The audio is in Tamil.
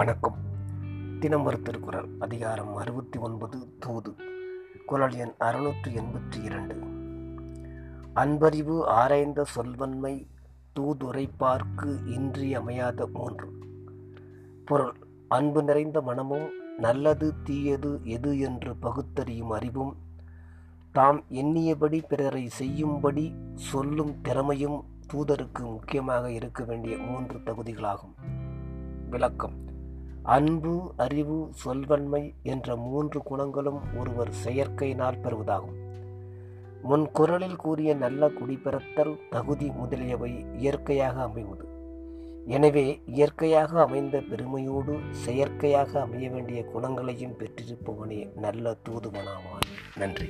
வணக்கம். தினம் ஒரு திருக்குறள் அதிகாரம் அறுபத்தி ஒன்பது தூது. குரல் எண் அறுநூற்றி எண்பத்தி இரண்டு. அன்பறிவு ஆராய்ந்த சொல்வன்மை தூதுரைப்பார்க்கு இன்றியமையாத மூன்று. பொருள் அன்பு நிறைந்த மனமும் நல்லது தீயது எது என்று பகுத்தறியும் அறிவும் தாம் எண்ணியபடி பிறரை செய்யும்படி சொல்லும் திறமையும் தூதருக்கு முக்கியமாக இருக்க வேண்டிய மூன்று தகுதிகளாகும். விளக்கம் அன்பு அறிவு சொல்வன்மை என்ற மூன்று குணங்களும் ஒருவர் செயற்கையினால் பெறுவதாகும். முன் குரலில் கூறிய நல்ல குடிபிறத்தல் தகுதி முதலியவை இயற்கையாக அமைவது. எனவே இயற்கையாக அமைந்த பெருமையோடு செயற்கையாக அமைய வேண்டிய குணங்களையும் பெற்றிருப்பவனே நல்ல தூதுவனாவான். நன்றி.